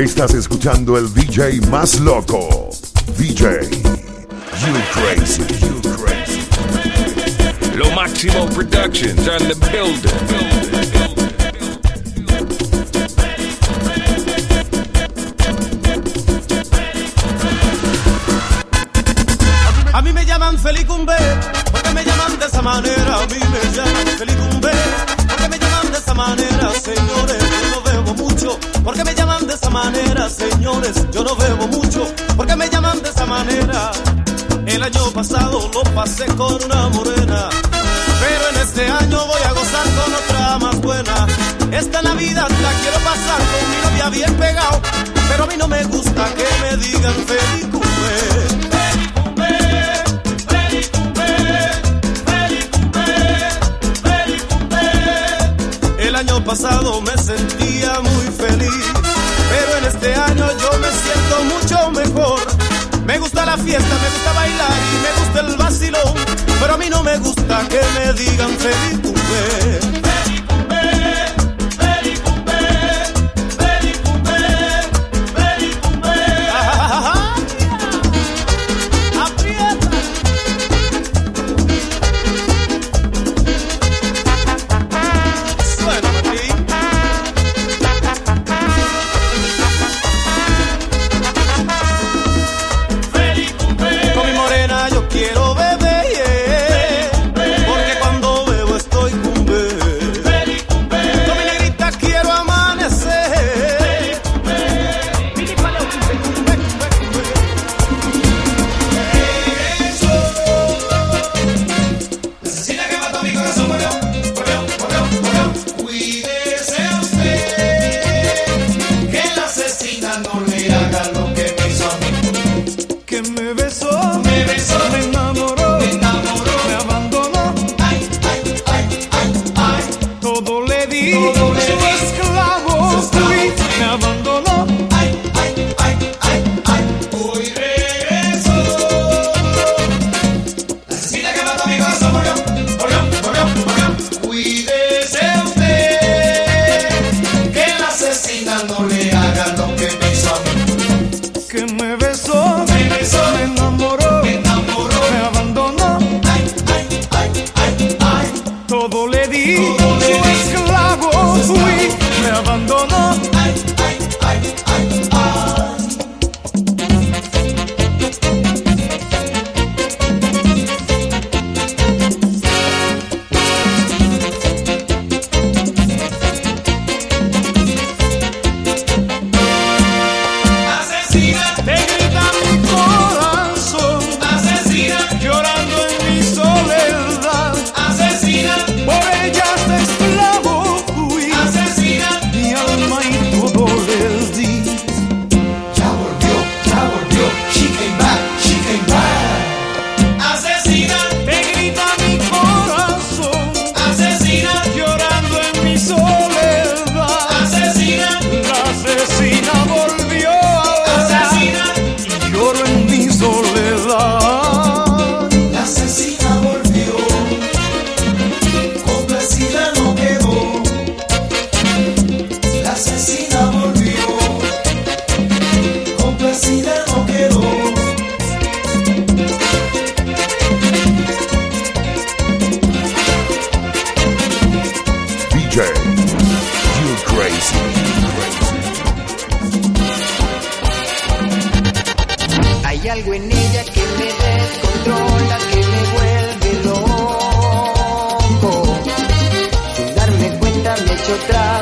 Estás escuchando el DJ más loco. DJ You Crazy. You Crazy. Lo Máximo Productions on the building. A mí me llaman Felicumbe, porque me llaman de esa manera. A mí me llaman Felicumbe, porque me llaman de esa manera, señores. Yo no bebo mucho, porque me señores. Yo no bebo mucho, porque me llaman de esa manera. El año pasado lo pasé con una morena, pero en este año voy a gozar con otra más buena. Esta Navidad la quiero pasar con mi novia bien pegado, pero a mí no me gusta que me digan Felicumbe. El año pasado me sentía la fiesta, me gusta bailar y me gusta el vacilón, pero a mí no me gusta que me digan feliz. Aprieta.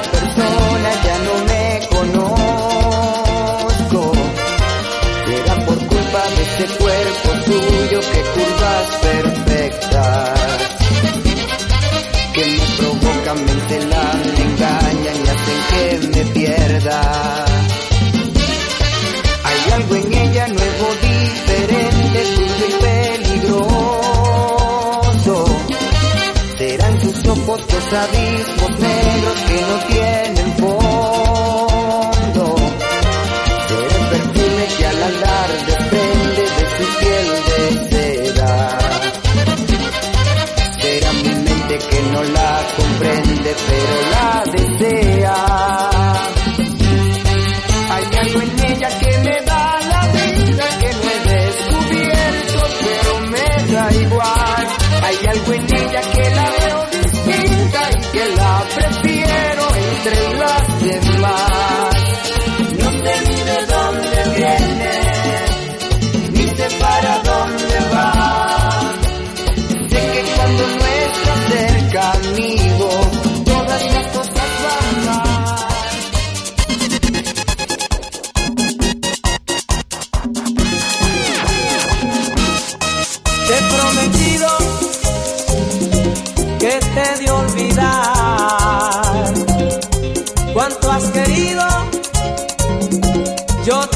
Persona, ya no me conozco. Será por culpa de este cuerpo suyo que curvas perfectas. Que me provocan, me encelan, me engañan y hacen que me pierda. Hay algo en ella nuevo, diferente, suyo y peligroso. Serán sus ojos los abismos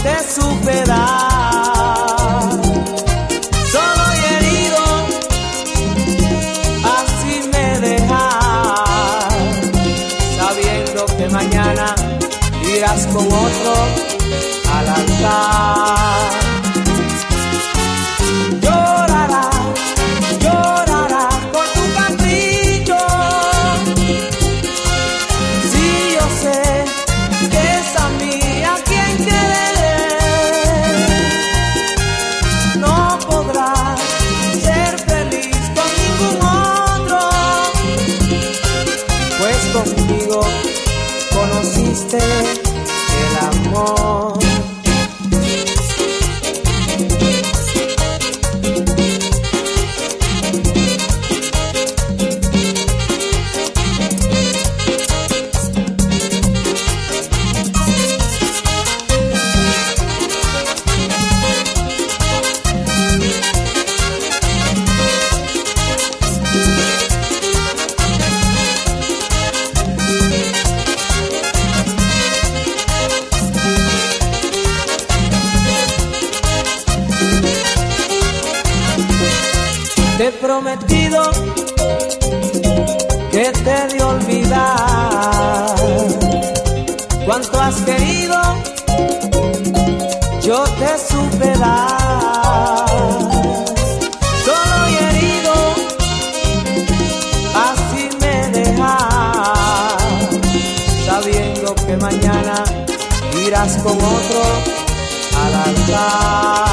yo te supe dar. Solo y herido, así me dejas, sabiendo que mañana irás con otro que te he de olvidar. Cuánto has querido, yo te supe dar. Solo y herido, así me dejas, sabiendo que mañana irás con otro al altar.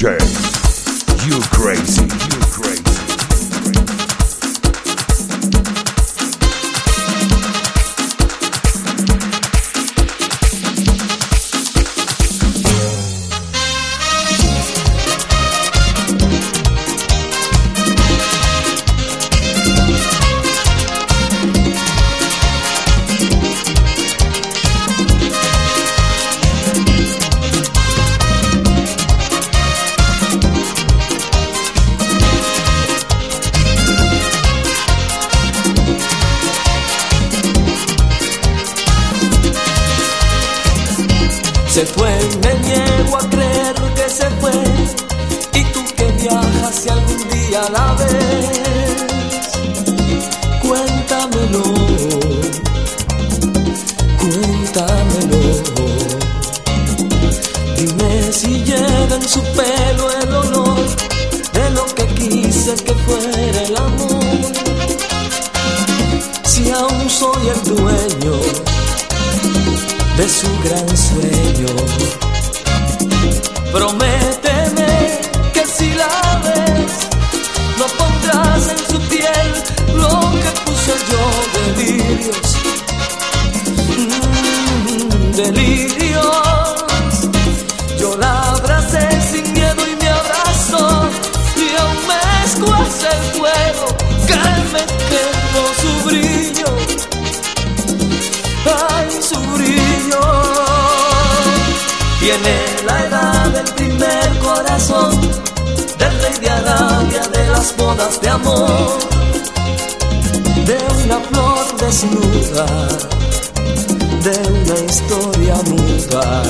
DJ, you crazy, de su gran sueño. Prométeme Tiene la edad del primer corazón, del rey de Arabia, de las bodas de amor, de una flor desnuda, de una historia muda.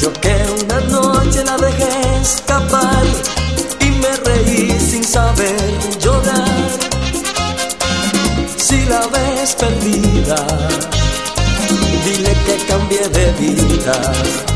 Yo que una noche la dejé escapar y me reí sin saber llorar. Si la ves perdida. Dile que cambie de vida. Jesus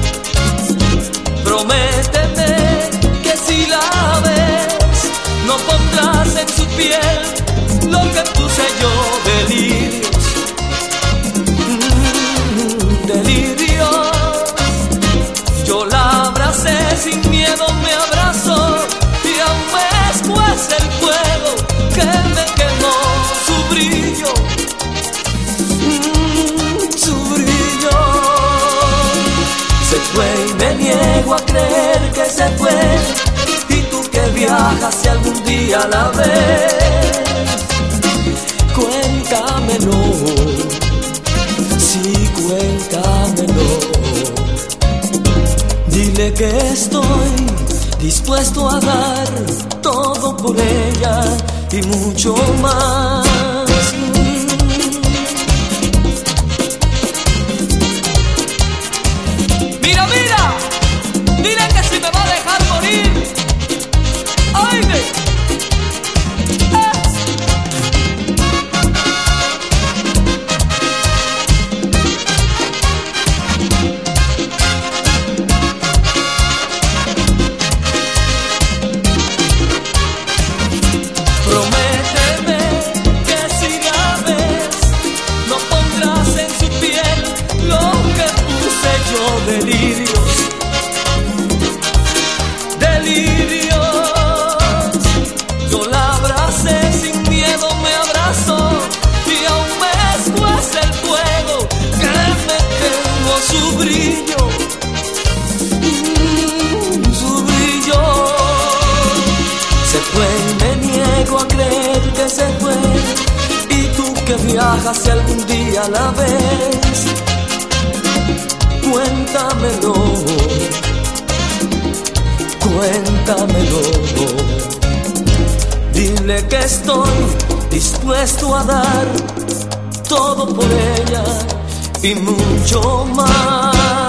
viajas si algún día la ves cuéntamelo. Sí cuéntamelo. Dile que estoy dispuesto a dar todo por ella y mucho más delirios. Delirios. Yo la abracé sin miedo, me abrazó y aún después el fuego que me quemó su brillo. Mm, su brillo se fue me niego a creer que se fue y tú que viajas si algún día la ves cuéntamelo. Cuéntamelo. Dile que estoy dispuesto a dar todo por ella y mucho más